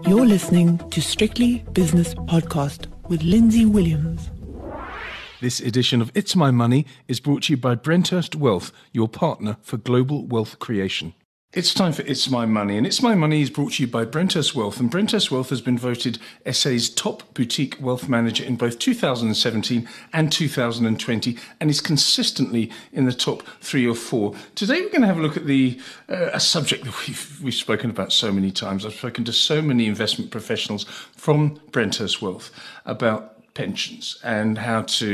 You're listening to Strictly Business Podcast with Lindsay Williams. This edition of It's My Money is brought to you by Brenthurst Wealth, your partner for global wealth creation. It's time for It's My Money, and It's My Money is brought to you by Brenthurst Wealth. And Brenthurst Wealth has been voted SA's top boutique wealth manager in both 2017 and 2020, and is consistently in the top three or four. Today, we're going to have a look at the uh, a subject that we've we've spoken about so many times. I've spoken to so many investment professionals from Brenthurst Wealth about pensions and how to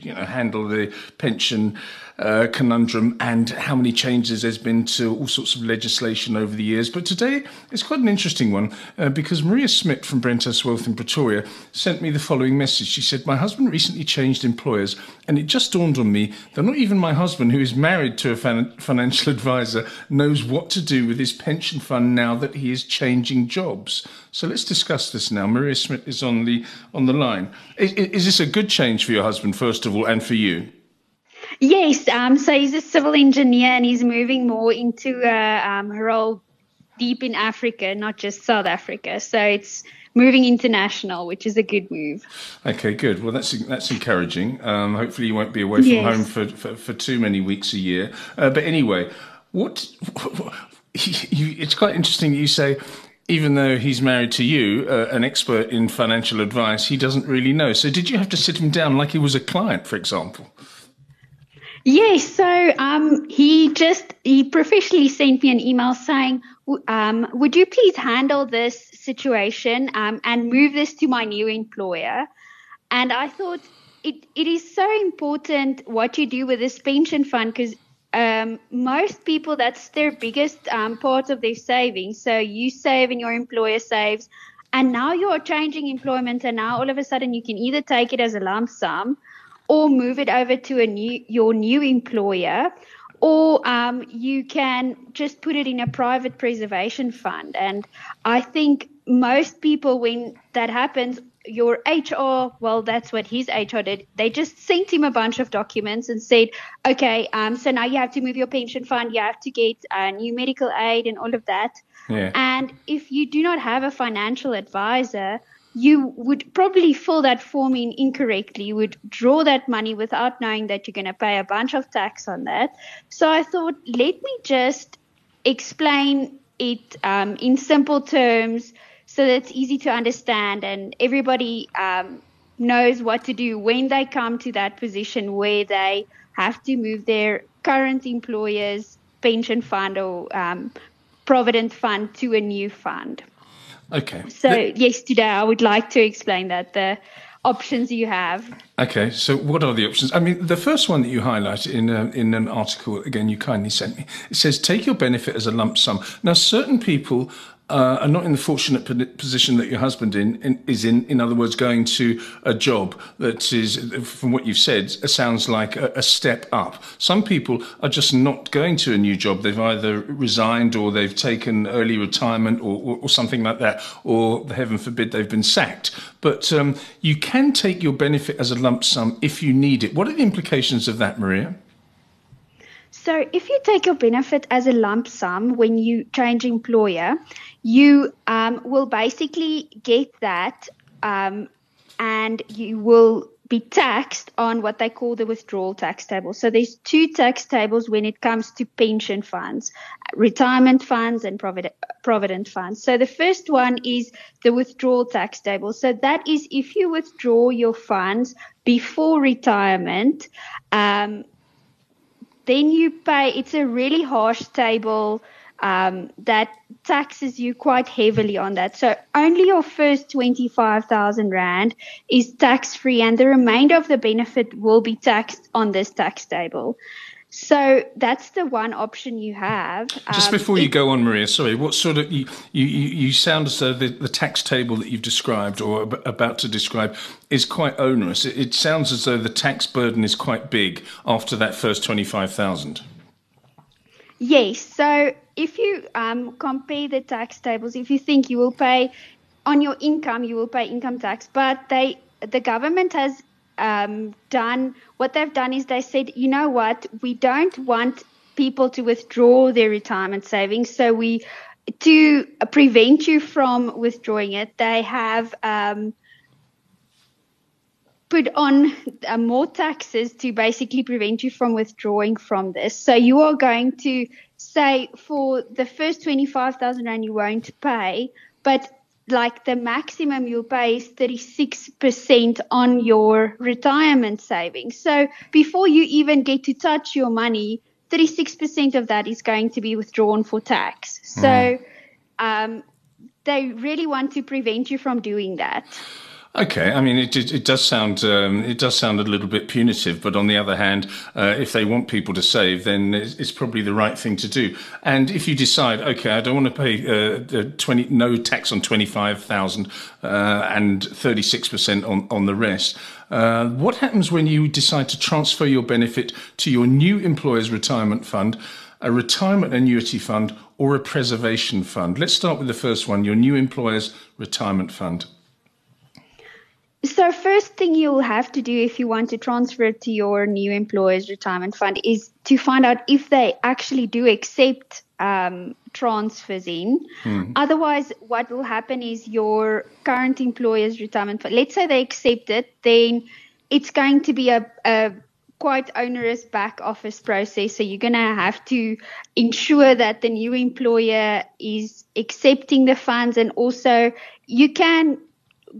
you know handle the pension uh, conundrum and how many changes there's been to all sorts of legislation over the years. But today it's quite an interesting one uh, because Maria Smith from Brenthurst Wealth in Pretoria sent me the following message. She said, My husband recently changed employers, and it just dawned on me that not even my husband, who is married to a fin- financial advisor, knows what to do with his pension fund now that he is changing jobs. So let's discuss this now. Maria Smith is on the on the line. Is, is this a good change for your husband, first of all, and for you? Yes, um, so he's a civil engineer and he's moving more into a um, role deep in Africa, not just South Africa. So it's moving international, which is a good move. Okay, good. Well, that's that's encouraging. Um, hopefully, you won't be away from yes. home for, for, for, too many weeks a year. Uh, but anyway, what, what you, it's quite interesting. You say even though he's married to you, uh, an expert in financial advice, he doesn't really know. So, did you have to sit him down like he was a client, for example? Yes, so um, he just he professionally sent me an email saying, um, "Would you please handle this situation um, and move this to my new employer?" And I thought it it is so important what you do with this pension fund because um, most people that's their biggest um, part of their savings. So you save and your employer saves, and now you're changing employment, and now all of a sudden you can either take it as a lump sum or move it over to a new your new employer or um, you can just put it in a private preservation fund and i think most people when that happens your HR, well, that's what his HR did. They just sent him a bunch of documents and said, okay, um, so now you have to move your pension fund, you have to get a new medical aid and all of that. Yeah. And if you do not have a financial advisor, you would probably fill that form in incorrectly. You would draw that money without knowing that you're going to pay a bunch of tax on that. So I thought, let me just explain it um, in simple terms so that it's easy to understand and everybody um, knows what to do when they come to that position where they have to move their current employer's pension fund or um, provident fund to a new fund. Okay. So the, yes, today I would like to explain that the options you have. Okay, so what are the options? I mean, the first one that you highlight in a, uh, in an article again you kindly sent me, it says take your benefit as a lump sum. Now, certain people uh, are not in the fortunate position that your husband in, in, is in. In other words, going to a job that is, from what you've said, sounds like a, a, step up. Some people are just not going to a new job. They've either resigned or they've taken early retirement or, or, or something like that, or heaven forbid they've been sacked. But um, you can take your benefit as a lump sum if you need it. What are the implications of that, Maria? So, if you take your benefit as a lump sum when you change employer, you um, will basically get that um, and you will be taxed on what they call the withdrawal tax table. So there's two tax tables when it comes to pension funds, retirement funds and provident, provident funds. So the first one is the withdrawal tax table. So that is if you withdraw your funds before retirement, um, then you pay, it's a really harsh table um, that taxes you quite heavily on that. So only your first 25,000 Rand is tax free and the remainder of the benefit will be taxed on this tax table. So that's the one option you have. Just um, before you go on, Maria, sorry, what sort of you you, you sound as though the, the tax table that you've described or about to describe is quite onerous. It, it sounds as though the tax burden is quite big after that first twenty five thousand. Yes. So if you um, compare the tax tables, if you think you will pay on your income, you will pay income tax, but they the government has um, done what they've done is they said, you know what, we don't want people to withdraw their retirement savings, so we to prevent you from withdrawing it, they have um, put on uh, more taxes to basically prevent you from withdrawing from this. So you are going to say for the first 25,000 rand you won't pay, but like the maximum you'll pay is 36% on your retirement savings. So before you even get to touch your money, 36% of that is going to be withdrawn for tax. So mm. um, they really want to prevent you from doing that. Okay, I mean, it, it, it does sound um, it does sound a little bit punitive, but on the other hand, uh, if they want people to save, then it's, it's, probably the right thing to do. And if you decide, okay, I don't want to pay uh, twenty no tax on twenty five thousand uh, and thirty six percent on on the rest. Uh, what happens when you decide to transfer your benefit to your new employer's retirement fund, a retirement annuity fund, or a preservation fund? Let's start with the first one, your new employer's retirement fund. So, first thing you'll have to do if you want to transfer to your new employer's retirement fund is to find out if they actually do accept um, transfers in. Hmm. Otherwise, what will happen is your current employer's retirement fund, let's say they accept it, then it's going to be a, a quite onerous back office process. So you're going to have to ensure that the new employer is accepting the funds and also you can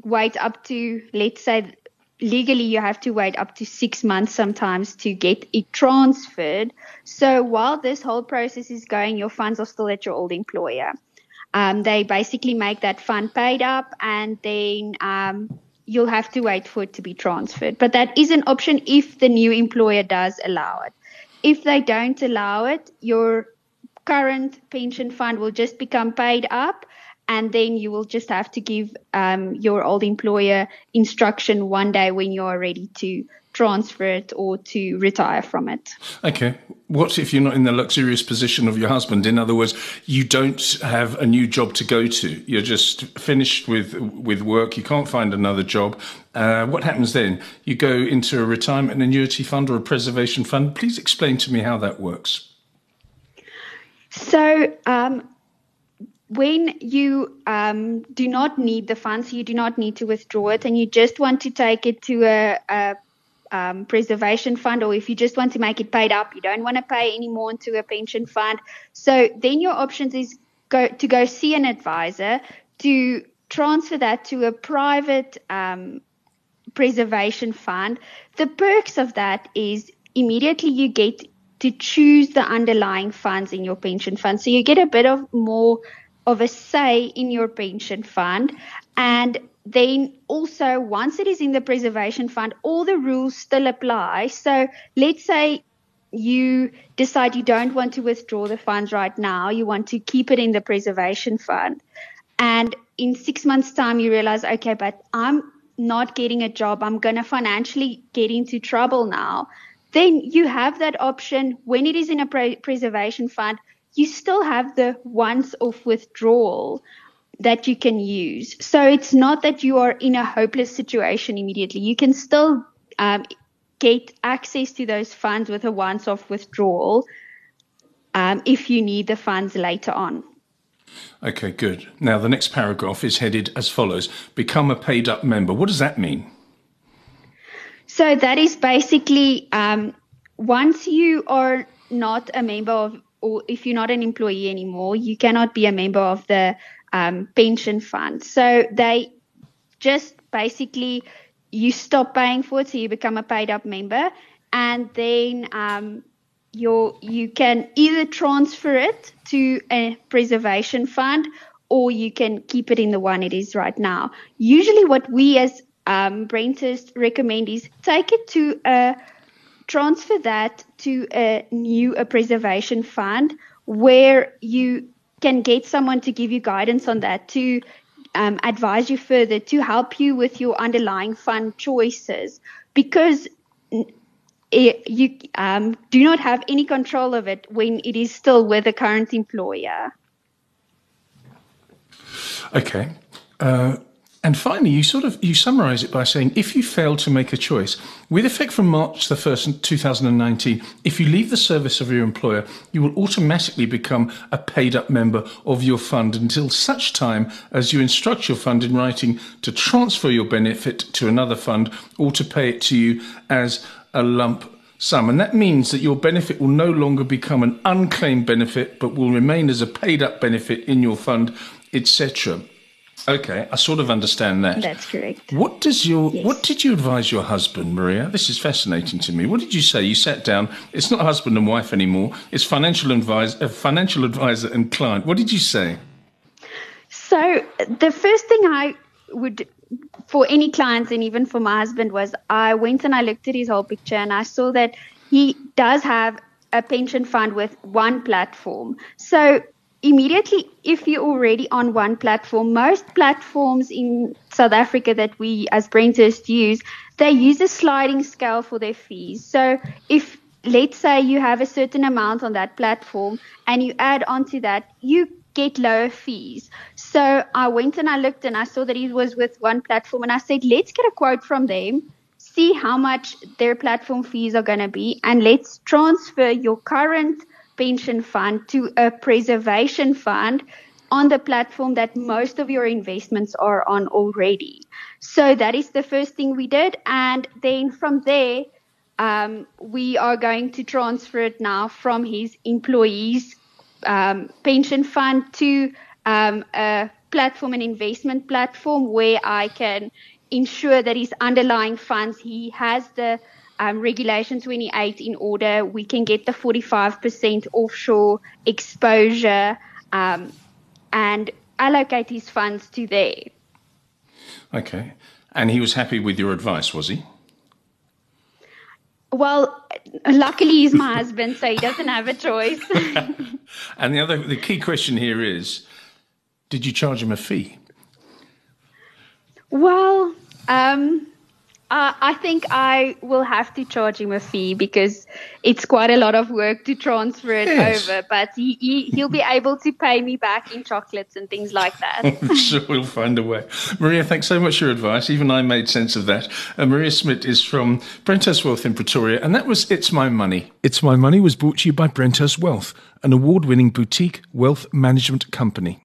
wait up to, let's say, legally you have to wait up to six months sometimes to get it transferred. So while this whole process is going, your funds are still at your old employer. Um, they basically make that fund paid up and then um, you'll have to wait for it to be transferred. But that is an option if the new employer does allow it. If they don't allow it, your current pension fund will just become paid up and then you will just have to give um, your old employer instruction one day when you are ready to transfer it or to retire from it. Okay. What if you're not in the luxurious position of your husband? In other words, you don't have a new job to go to. You're just finished with with work. You can't find another job. Uh, what happens then? You go into a retirement annuity fund or a preservation fund. Please explain to me how that works. So, um, when you um, do not need the funds, you do not need to withdraw it, and you just want to take it to a, a um, preservation fund, or if you just want to make it paid up, you don't want to pay any more into a pension fund. So then your options is go to go see an advisor to transfer that to a private um, preservation fund. The perks of that is immediately you get to choose the underlying funds in your pension fund, so you get a bit of more of a say in your pension fund. And then also, once it is in the preservation fund, all the rules still apply. So let's say you decide you don't want to withdraw the funds right now, you want to keep it in the preservation fund. And in six months' time, you realize, okay, but I'm not getting a job. I'm going to financially get into trouble now. Then you have that option when it is in a pre- preservation fund you still have the once off withdrawal that you can use. So it's not that you are in a hopeless situation immediately. You can still um, get access to those funds with a once off withdrawal um, if you need the funds later on. Okay, good. Now, the next paragraph is headed as follows Become a paid up member. What does that mean? So, that is basically um, once you are not a member of or if you're not an employee anymore, you cannot be a member of the um, pension fund. So they just basically you stop paying for it, so you become a paid up member, and then um, you you can either transfer it to a preservation fund or you can keep it in the one it is right now. Usually, what we as um, Brenthurst recommend is take it to a transfer that to a new a preservation fund where you can get someone to give you guidance on that to um, advise you further to help you with your underlying fund choices because it, you um, do not have any control of it when it is still with the current employer. Okay. Uh, And finally, you sort of you summarize it by saying if you fail to make a choice, with effect from March the 1st, 2019, if you leave the service of your employer, you will automatically become a paid up member of your fund until such time as you instruct your fund in writing to transfer your benefit to another fund or to pay it to you as a lump sum. And that means that your benefit will no longer become an unclaimed benefit, but will remain as a paid up benefit in your fund, etc. Okay, I sort of understand that. That's correct. What does your yes. what did you advise your husband, Maria? This is fascinating to me. What did you say? You sat down. It's not husband and wife anymore. It's financial advisor, uh, financial advisor and client. What did you say? So the first thing I would for any clients and even for my husband was I went and I looked at his whole picture and I saw that he does have a pension fund with one platform. So immediately if you're already on one platform most platforms in south africa that we as Brenthurst use they use a sliding scale for their fees. So if let's say you have a certain amount on that platform and you add onto that you get lower fees. So i went and i looked and i saw that it was with one platform and i said let's get a quote from them see how much their platform fees are going to be and let's transfer your current pension fund to a preservation fund on the platform that most of your investments are on already. So that is the first thing we did. And then from there, um, we are going to transfer it now from his employees um, pension fund to um, a platform, an investment platform where I can ensure that his underlying funds, he has the um, Regulation 28 in order, we can get the 45% offshore exposure um, and allocate his funds to there. Okay. And he was happy with your advice, was he? Well, luckily he's my husband, so he doesn't have a choice. and the other, the key question here is, did you charge him a fee? Well, um, uh, I think I will have to charge him a fee because it's quite a lot of work to transfer it yes. over. But he, he he'll be able to pay me back in chocolates and things like that. I'm sure we'll find a way. Maria, thanks so much for your advice. Even I made sense of that. Uh, Maria Smith is from Brenthurst Wealth in Pretoria, and that was It's My Money. It's My Money was brought to you by Brenthurst Wealth, an award-winning boutique wealth management company.